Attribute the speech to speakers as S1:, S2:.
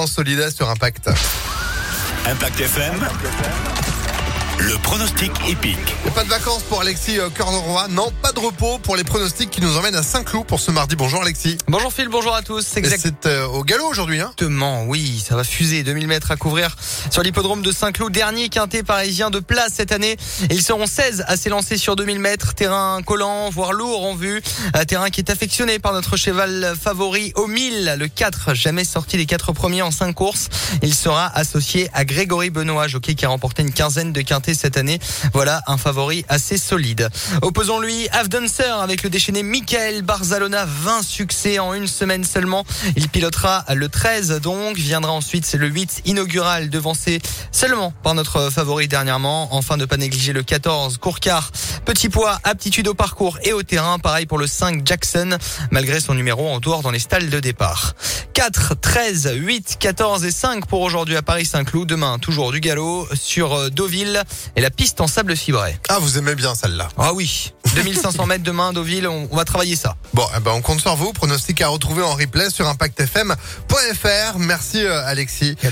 S1: vacances sur Impact.
S2: Impact FM. Le pronostic épique.
S1: Pas de vacances pour Alexis euh, Corneroy. Non, pas de repos pour les pronostics qui nous emmènent à Saint-Cloud pour ce mardi. Bonjour Alexis.
S3: Bonjour Phil, bonjour à tous.
S1: C'est euh, au galop aujourd'hui. Hein
S3: Exactement, oui, ça va fuser. 2000 mètres à couvrir sur l'hippodrome de Saint-Cloud. Dernier quintet parisien de place cette année. Et ils seront 16 à s'élancer sur 2000 mètres. Terrain collant, voire lourd en vue. Un terrain qui est affectionné par notre cheval favori au 1000. Le 4, jamais sorti des 4 premiers en 5 courses. Il sera associé à Grégory Benoît, jockey qui a remporté une quinzaine de quintets cette année. Voilà un favori assez solide. Opposons-lui Avdancer avec le déchaîné Michael Barzalona, 20 succès en une semaine seulement. Il pilotera le 13 donc, viendra ensuite le 8 inaugural devancé seulement par notre favori dernièrement. Enfin ne pas négliger le 14 Courcard, petit poids, aptitude au parcours et au terrain. Pareil pour le 5 Jackson, malgré son numéro en dehors dans les stalles de départ. 4, 13, 8, 14 et 5 pour aujourd'hui à Paris-Saint-Cloud. Demain, toujours du galop sur euh, Deauville et la piste en sable fibré.
S1: Ah, vous aimez bien celle-là.
S3: Ah oui, 2500 mètres demain, Deauville, on, on va travailler ça.
S1: Bon, eh ben, on compte sur vous. Pronostic à retrouver en replay sur impactfm.fr. Merci euh, Alexis.
S3: À à